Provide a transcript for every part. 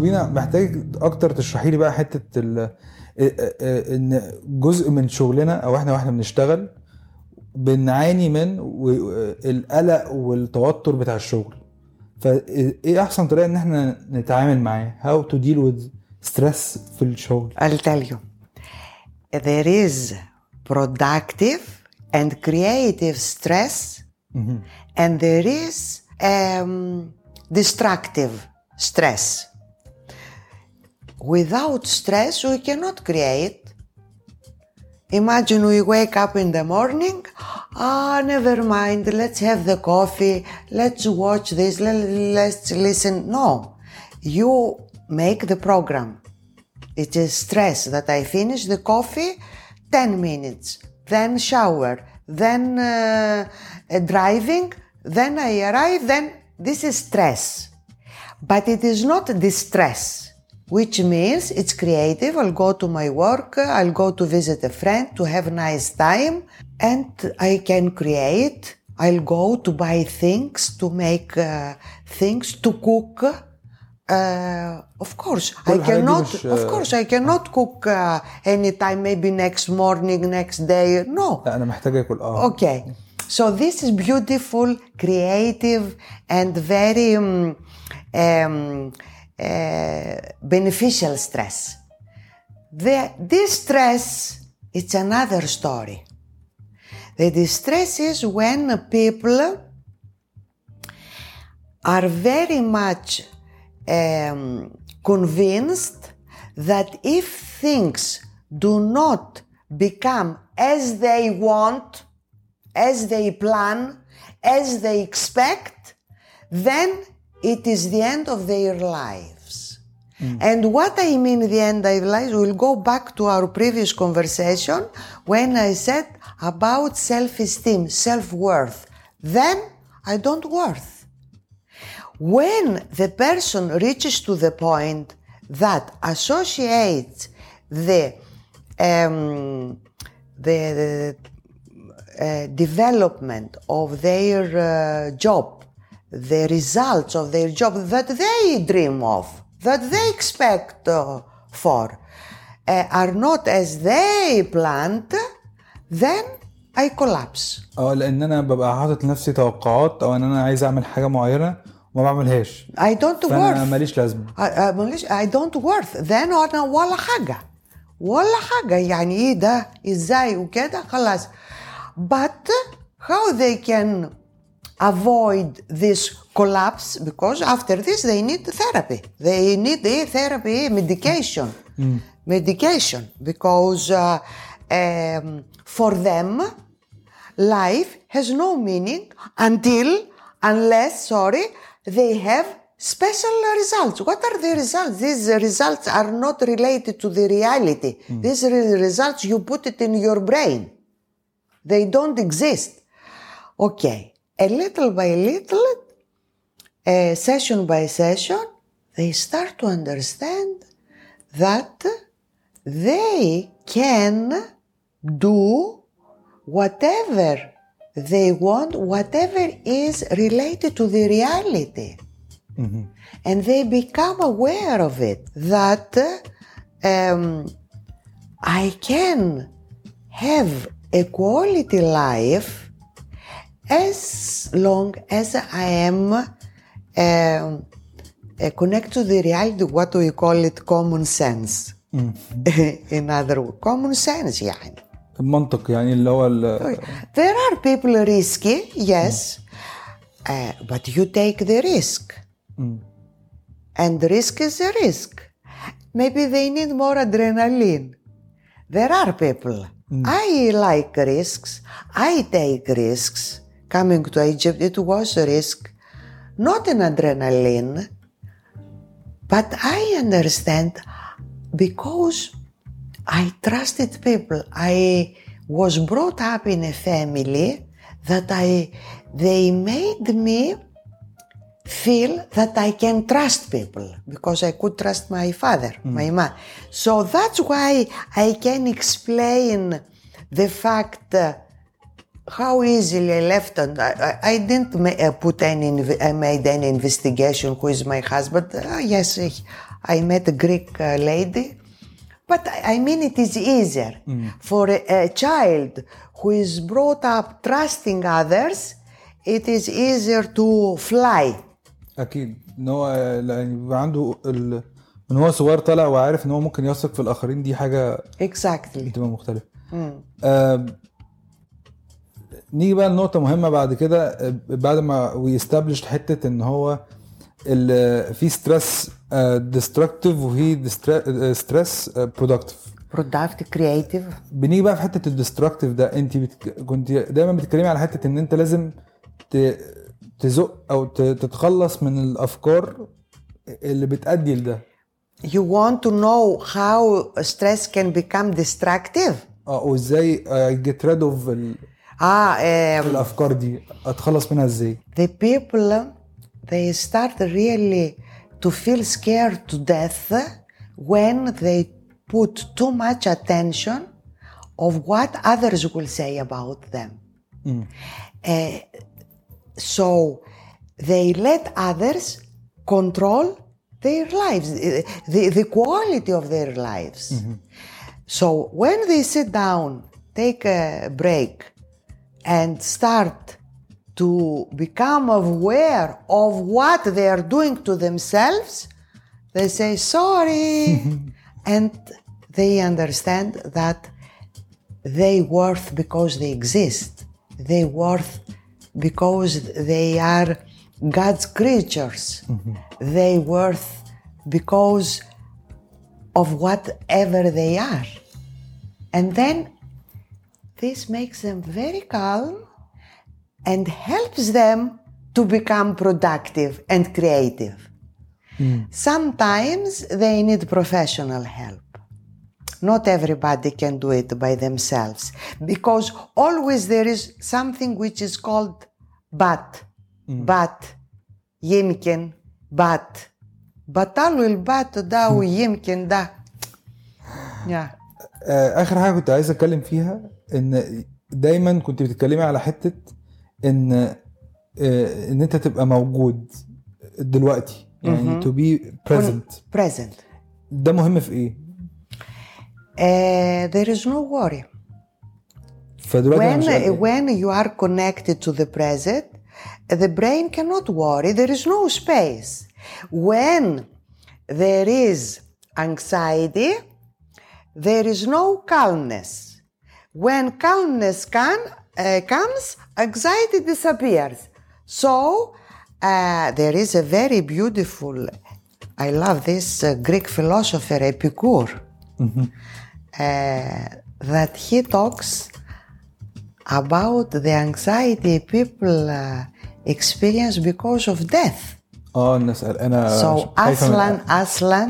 روبينا محتاج أكتر تشرحي لي بقى حتة إن جزء من شغلنا أو إحنا وإحنا بنشتغل بنعاني من القلق والتوتر بتاع الشغل فإيه أحسن طريقة إن إحنا نتعامل معاه how to deal with stress في الشغل I'll tell you. There is productive and creative stress, and there is um, destructive stress. Without stress, we cannot create. Imagine we wake up in the morning, ah, never mind, let's have the coffee, let's watch this, let, let's listen. No, you make the program. It is stress that I finish the coffee 10 minutes, then shower, then uh, uh, driving, then I arrive, then this is stress. But it is not distress, which means it's creative. I'll go to my work, I'll go to visit a friend to have nice time, and I can create. I'll go to buy things, to make uh, things, to cook. Uh, of course, I كل الحاجات دي cannot. مش- Of course, I cannot cook uh, anytime. Maybe next morning, next day. No. لا انا محتاج اكل اه Okay. So this is beautiful, creative, and very um, um, uh, beneficial stress. The distress, it's another story. The distress is when people are very much um, convinced that if things do not become as they want, as they plan, as they expect, then it is the end of their lives. And what I mean the end of lives, we'll go back to our previous conversation when I said about self-esteem, self-worth. Then I don't worth. When the person reaches to the point that associates the um, the, uh, development of their uh, job, the results of their job that they dream of, that they expect uh, for, uh, are not as they planned, then I collapse. آه لأن أنا ببقى حاطط لنفسي توقعات أو ان أنا عايز اعمل حاجة معينه وما بعملهاش I don't فانا worth. ماليش لازمه I, I, don't worth then أنا ولا حاجة ولا حاجة يعني إيه ده إزاي وكده خلاص but how they can avoid this collapse because after this they need therapy. They need a therapy medication. Medication because uh, um, for them life has no meaning until unless sorry they have special results. What are the results? These results are not related to the reality. These are results you put it in your brain. They don't exist. Okay a little by little uh, session by session they start to understand that they can do whatever they want, whatever is related to the reality. And they become aware of it that um, I can have a quality life as long as I am um, uh, connected to the reality, what we call it common sense. In other words, common sense يعني. المنطق يعني اللي هو ال- There are people risky, yes, uh, but you take the risk. And the risk is a risk. Maybe they need more adrenaline. There are people. I like risks. I take risks. Coming to Egypt, it was a risk. Not an adrenaline, but I understand because I trusted people. I was brought up in a family that I they made me feel that I can trust people because I could trust my father, mm. my mom. So that's why I can explain the fact how easily I left and I, I, I didn't ma- uh, put any inv- I made any investigation who is my husband. Uh, yes, he- I met a Greek uh, lady. But I I mean, it is easier for a, a child who is brought up trusting others. It is easier to fly. اكيد ان هو يعني يبقى عنده ال... من هو صغير طالع وعارف ان هو ممكن يثق في الاخرين دي حاجه Exactly. بتبقى مختلفه آم، نيجي بقى لنقطة مهمة بعد كده آه، بعد ما وي استابلشت حتة إن هو في ستريس ديستركتيف وفي ستريس برودكتيف Productive, creative. بنيجي بقى في حتة الديستركتيف ده انت بتك... كنت دايما بتتكلمي على حتة إن أنت لازم ت... تزق أو ت... تتخلص من الأفكار اللي بتأدي لده You want to know how stress can become destructive? آه وإزاي جيت ريد اوف Ah, um, الافكار دي اتخلص منها ازاي the people they start really to feel scared to death when they put too much attention of what others will say about them. Uh, so they let others control their lives, uh, the, the quality of their lives. So when they sit down, take a break, and start to become aware of what they are doing to themselves, they say sorry, and they understand that they worth because they exist. They worth because they are God's creatures. Mm-hmm. They worth because of whatever they are. And then this makes them very calm and helps them to become productive and creative. Mm. Sometimes they need professional help. Not everybody can do it by themselves because always there is something which is called but, mm. but, yemken, but. Batalul bat da u hmm. yemken da. Yeah. آه، آخر حاجة كنت عايز أتكلم فيها إن دايما كنت بتتكلمي على حتة إن آه، إن أنت تبقى موجود دلوقتي يعني تو بي بريزنت بريزنت ده مهم في إيه؟ آه، there is no worry. فدلوقتي when, إيه. when you are connected to the present the brain cannot worry. There is no space. When there is anxiety there is no calmness. When calmness can, uh, comes, anxiety disappears. So uh, there is a very beautiful, I love this uh, Greek philosopher Epicure, uh, that he talks about the anxiety people uh, experience because of death. اه الناس قلقانه So خايفة من- Aslan, Aslan,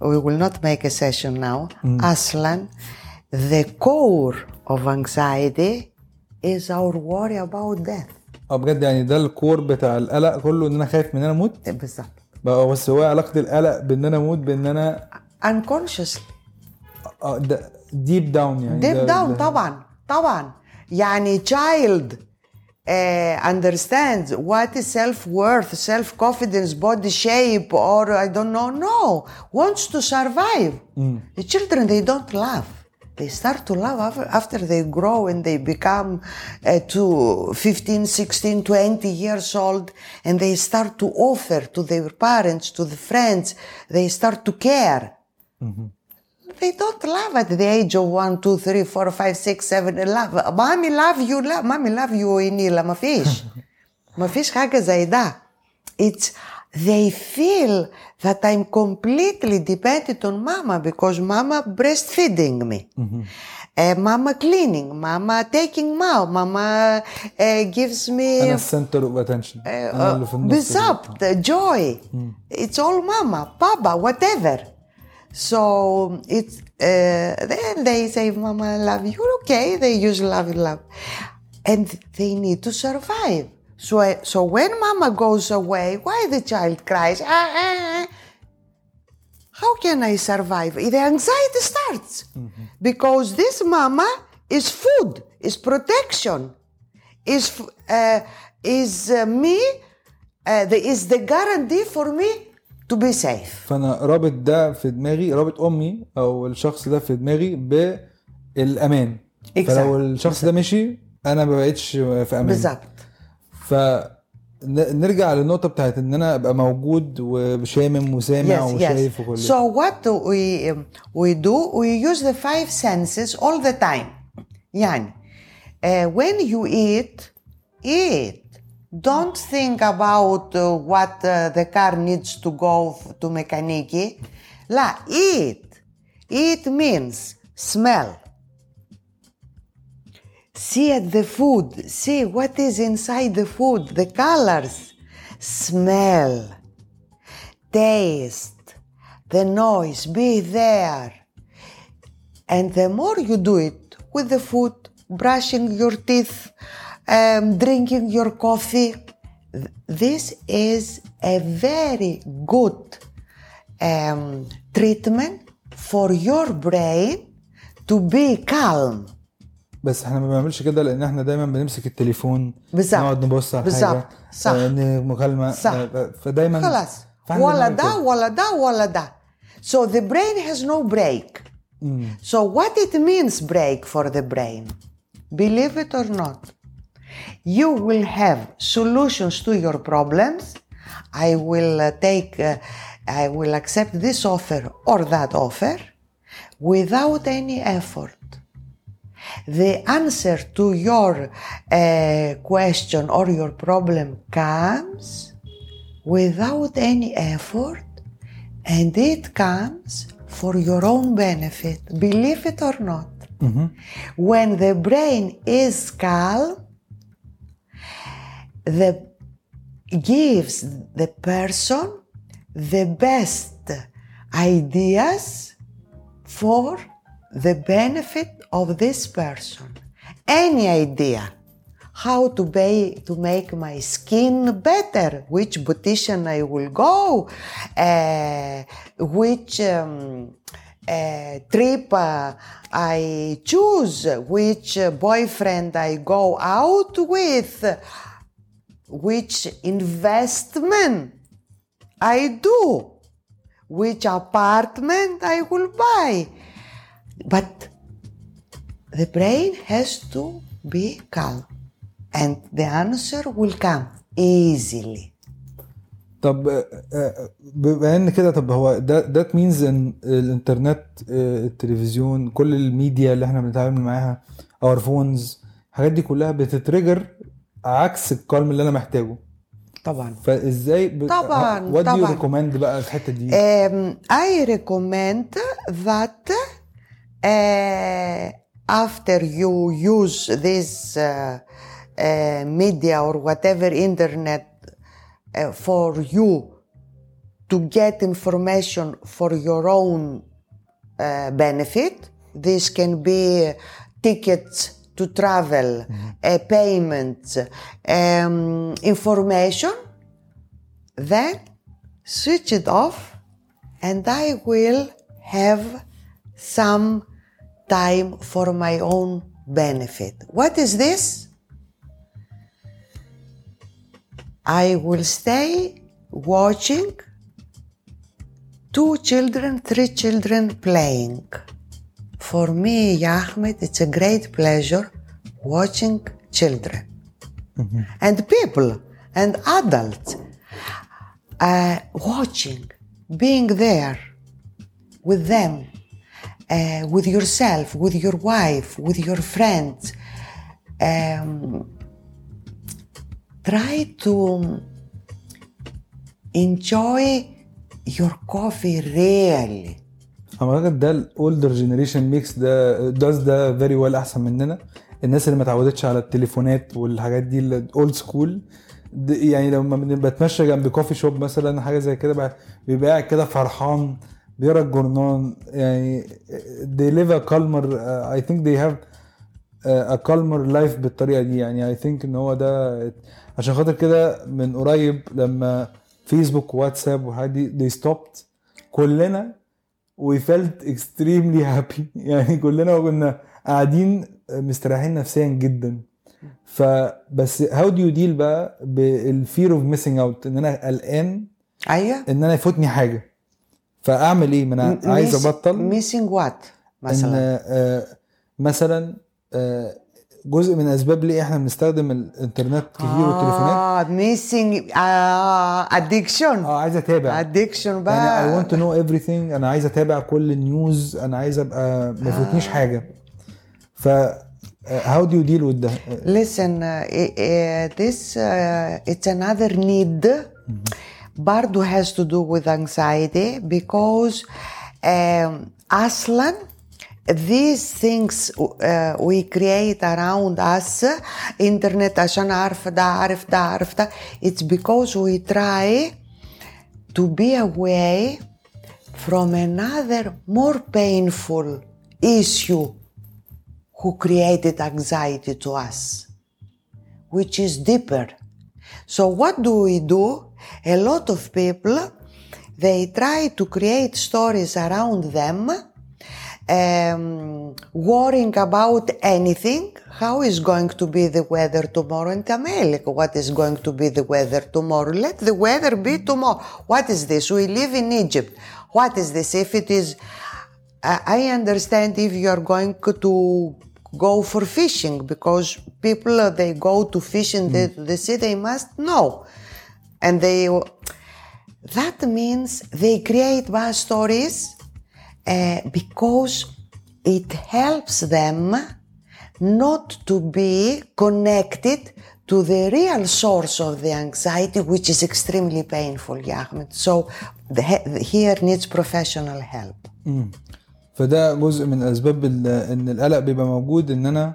we will not make a session now. Aslan, the core of anxiety is our worry about death. آه بجد يعني ده الكور بتاع القلق كله إن أنا خايف من إن أنا أموت بالضبط. بقى بس هو علاقة القلق بإن أنا أموت بإن أنا Unconsciously. آه ده ديب داون يعني ديب داون طبعا طبعا يعني child uh, understands what is self-worth, self-confidence, body shape, or I don't know. No, wants to survive. The children they don't love. They start to love after, they grow and they become uh, to 15, 16, 20 years old and they start to offer to their parents, to the friends, they start to care. They don't love at the age of one, two, three, four, five, six, seven. Love. Mommy love you, love. Mommy love you, Inila. ما فيش. ما فيش حاجة زي ده. It's they feel that I'm completely dependent on mama because mama breastfeeding me. Uh, mama cleaning, mama taking mouth, mama uh, gives me انا السنتر اوف اتنشن انا اللي في النص بالظبط joy it's all mama papa whatever so it's uh, then they say mama love you okay. They use love love. And they need to survive. So so when mama goes away why the child cries? Ah, ah, ah. how can i survive? The anxiety starts. Because this mama is food is protection is uh, is uh, me uh, the, is the guarantee for me to be safe. فأنا رابط ده في دماغي رابط أمي أو الشخص ده في دماغي بالأمان Exactly. فلو الشخص ده مشي أنا ما بقتش في أمان بالظبط فنرجع للنقطة بتاعت إن أنا أبقى موجود وشامم وسامع Yes, وشايف yes. وكل So what we we do, we use the five senses all the time. يعني uh, when you eat, eat. Don't think about uh, what uh, the car needs to go to mechanic. La, eat. Eat means smell. See at the food. See what is inside the food, the colors. Smell taste, the noise, be there. And the more you do it with the food, brushing your teeth, um, drinking your coffee, th- this is a very good um, treatment for your brain to be calm. بس احنا ما بنعملش كده لان احنا دايما بنمسك التليفون بالظبط. نقعد نبص على بالظبط. حاجه صح. آه، ن- مكالمه صح. آه، فدايما خلاص فاحنا ولا بنعمل ده كده. ولا ده ولا ده. So the brain has no break. So what it means break for the brain? Believe it or not, you will have solutions to your problems. I will uh, take, uh, I will accept this offer or that offer without any effort. The answer to your uh, question or your problem comes without any effort and it comes for your own benefit, believe it or not. When the brain is calm, the gives the person the best ideas for the benefit of this person. Any idea how to, pay, to make my skin better, which beautician I will go, uh, which um, uh, trip uh, I choose, which boyfriend I go out with, which investment I do, which apartment I will buy. But the brain has to be calm and the answer will come easily. طب آه، آه، بما إن كده طب هو ده مينز إن الإنترنت آه، التلفزيون كل الميديا اللي إحنا بنتعامل معاها اور فونز الحاجات دي كلها بتتريجر عكس الكالم اللي أنا محتاجه طبعا فازاي ب... طبعاً، وات طبعاً. ريكومند بقى الحته دي Um, recommend that uh, after you use this uh, uh, media or whatever internet uh, for you to get information for your own uh, benefit, this can be tickets to travel, uh, payments, um, information, then switch it off and I will have some time for my own benefit. What is this? I will stay watching two children, three children playing. For me, Ahmed, it's a great pleasure watching children and people and adults uh, watching, being there with them, uh, with yourself, with your wife, with your friends. Um, try to enjoy your coffee really. اعتقد ده الاولدر جنريشن ميكس ده داز ده فيري ويل أحسن مننا. الناس اللي ما اتعودتش على التليفونات والحاجات دي الاولد سكول يعني لما بتمشى جنب كوفي شوب مثلا حاجة زي كده بقى- بيبقى قاعد كده فرحان بيقرأ الجورنان يعني they live a calmer uh, I think they have a calmer life بالطريقة دي. يعني I think إن هو ده عشان خاطر كده من قريب لما فيسبوك واتساب والحاجات دي they stopped كلنا we felt extremely happy. يعني كلنا كنا قاعدين مستريحين نفسيا جدا. فبس how do you deal بقى بالفير اوف missing out إن أنا قلقان. أيوه. إن أنا يفوتني حاجة. فأعمل إيه؟ ما أنا عايز أبطل. what إن مثلا؟ آه، مثلا آه، جزء من أسباب ليه إحنا بنستخدم الإنترنت كتير والتليفونات. آه ميسنج ادكشن آه عايز أتابع. ادكشن بقى. يعني اي ونت نو ايفري أنا عايز أتابع كل النيوز أنا عايز أبقى ما يفوتنيش حاجة. ف هاو دو يو ديل وذ ده ليسن ذس اتس انذر نيد برضه هاز تو دو وذ انكسايتي بيكوز أصلا these things uh, we create around us internet عشان اعرف ده اعرف ده اعرف ده it's because we try to be away from another more painful issue who created anxiety to us, which is deeper. So, what do we do? A lot of people they try to create stories around them, um, worrying about anything. How is going to be the weather tomorrow in America? What is going to be the weather tomorrow? Let the weather be tomorrow. What is this? We live in Egypt. What is this? If it is I understand if you are going to go for fishing because people uh, they go to fish in the, the sea they must know and they that means they create bad stories uh, because it helps them not to be connected to the real source of the anxiety which is extremely painful yeah Ahmed. so the, here needs professional help فده جزء من اسباب ان القلق بيبقى موجود ان أنا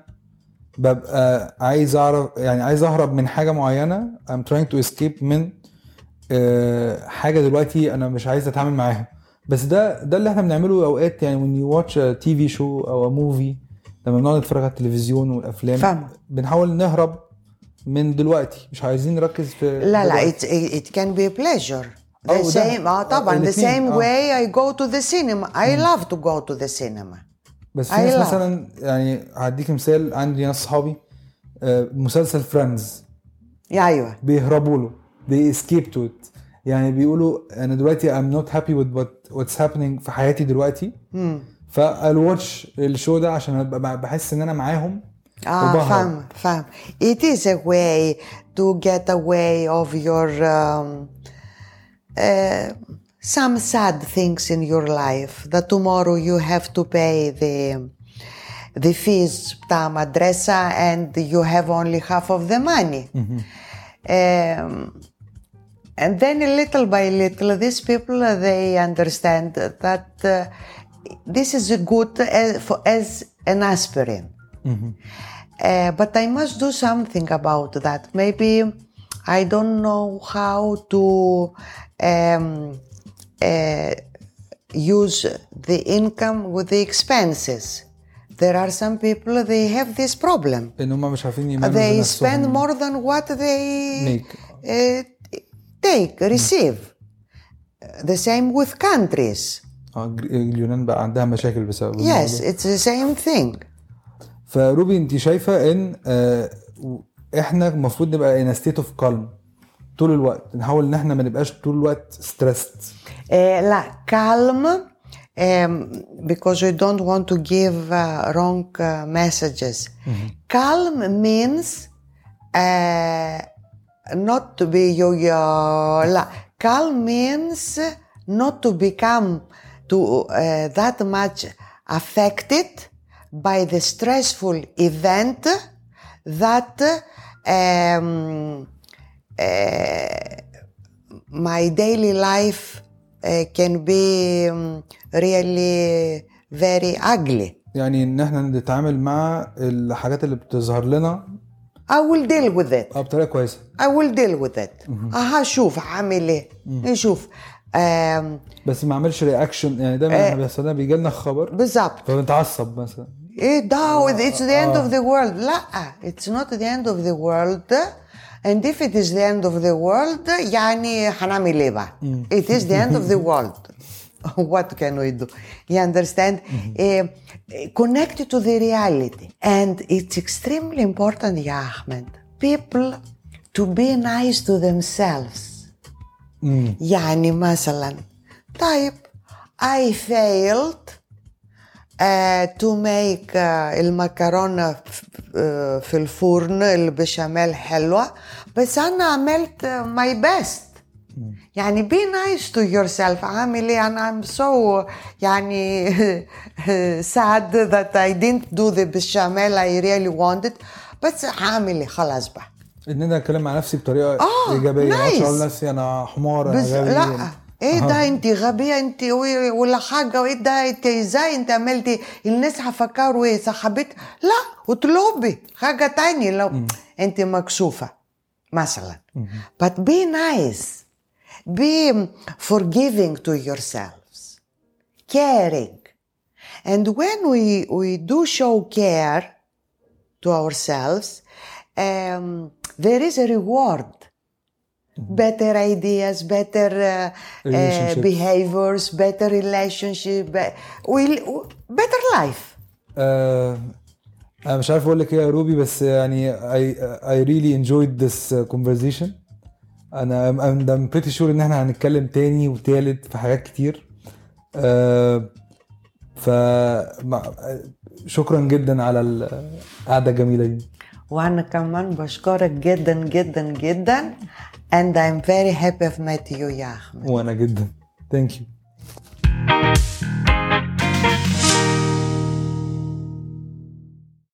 ببقى عايز اعرف يعني عايز اهرب من حاجة معينه I'm trying to escape من آه، حاجة دلوقتي أنا مش عايز اتعامل معاها بس ده ده اللي إحنا بنعمله اوقات يعني when you watch a TV show أو a movie لما بنقعد نتفرج على التلفزيون والأفلام فاهمة. بنحاول نهرب من دلوقتي. مش عايزين نركز في لا لا دلوقتي. it, it can be a pleasure. The same آه طبعا. the same آه. way I go to the cinema. I love to go to the cinema. بس في ناس. مثلا يعني هديك مثال عندي ناس صحابي آه، مسلسل فريندز أيوه. بيهربوا له. They escape to it. يعني بيقولوا أنا دلوقتي I'm not happy with what what's happening في حياتي دلوقتي فال واتش الشو ده عشان ابقى بحس ان أنا معاهم آه. فاهم فاهم it is a way to get away of your um, uh, some sad things in your life that tomorrow you have to pay the the fees بتاع مدرسة and you have only half of the money um, And then little by little, these people, uh, they understand that uh, this is good as, for, as an aspirin. Mm-hmm. Uh, but I must do something about that. Maybe I don't know how to um, uh, use the income with the expenses. There are some people they have this problem. They spend more than what they make. Uh, uh, take, receive. The same with countries. اه ج- اليونان بقى عندها مشاكل بسبب Yes, الموضوع. it's the same thing. فروبي انت شايفه ان آه، احنا المفروض نبقى in a state of calm طول الوقت نحاول ان احنا ما نبقاش طول الوقت stressed Uh, لا calm um, because we don't want to give uh, wrong uh, messages. Calm means uh, not to be yo yo. لا calm means not to become to uh, that much affected by the stressful event that um, uh, my daily life uh, can be um, really very ugly. يعني ان احنا نتعامل مع الحاجات اللي بتظهر لنا I will deal with it. آه بطريقة كويسة. I will deal with it. أها شوف هعمل إيه. نشوف. آم، بس ما اعملش رياكشن يعني دايما إحنا بيحصل لنا بيجي لنا خبر. بالظبط. فبنتعصب مثلا. إيه ده it's the end of the world. لا it's not the end of the world. And if it is the end of the world يعني هنعمل إيه بقى؟ it is the end of the world. what can we do you understand Eh, connected to the reality and it's extremely important يا أحمد people to be nice to themselves مم. يعني مثلا طيب I failed uh, to make uh, المكرونة ف- uh, في الفرن البشاميل حلوة بس أنا عملت uh, my best يعني be nice to yourself. عامل إيه؟ أنا I'm so يعني sad that I didn't do the bechamel I really wanted بس عامل إيه؟ خلاص بقى. ان أنا اتكلم مع نفسي بطريقة آه، إيجابية. nice. أقول لنفسي أنا حمار أنا بس غبي. لا إيه ده؟ انت غبية انت ولا حاجة. وإيه ده؟ انت إزاي انت عملتي؟ الناس هفكروا إيه؟ صاحبتك لا اطلبي حاجة تانية لو انت مكسوفة مثلا. but be nice. be forgiving to yourselves caring and when we we do show care to ourselves um, there is a reward better ideas better uh, uh, Relationships. behaviors better relationship be- will- better life آه انا مش عارف اقول لك ايه يا روبي بس يعني I, I really enjoyed this conversation أنا I'm pretty sure إن إحنا هنتكلم تاني وتالت في حاجات كتير. آه ف شكرا جدا على القعدة الجميلة دي. وأنا كمان بشكرك جدا جدا جدا. And I'm very happy I've met you يا أحمد. وأنا جدا. ثانك يو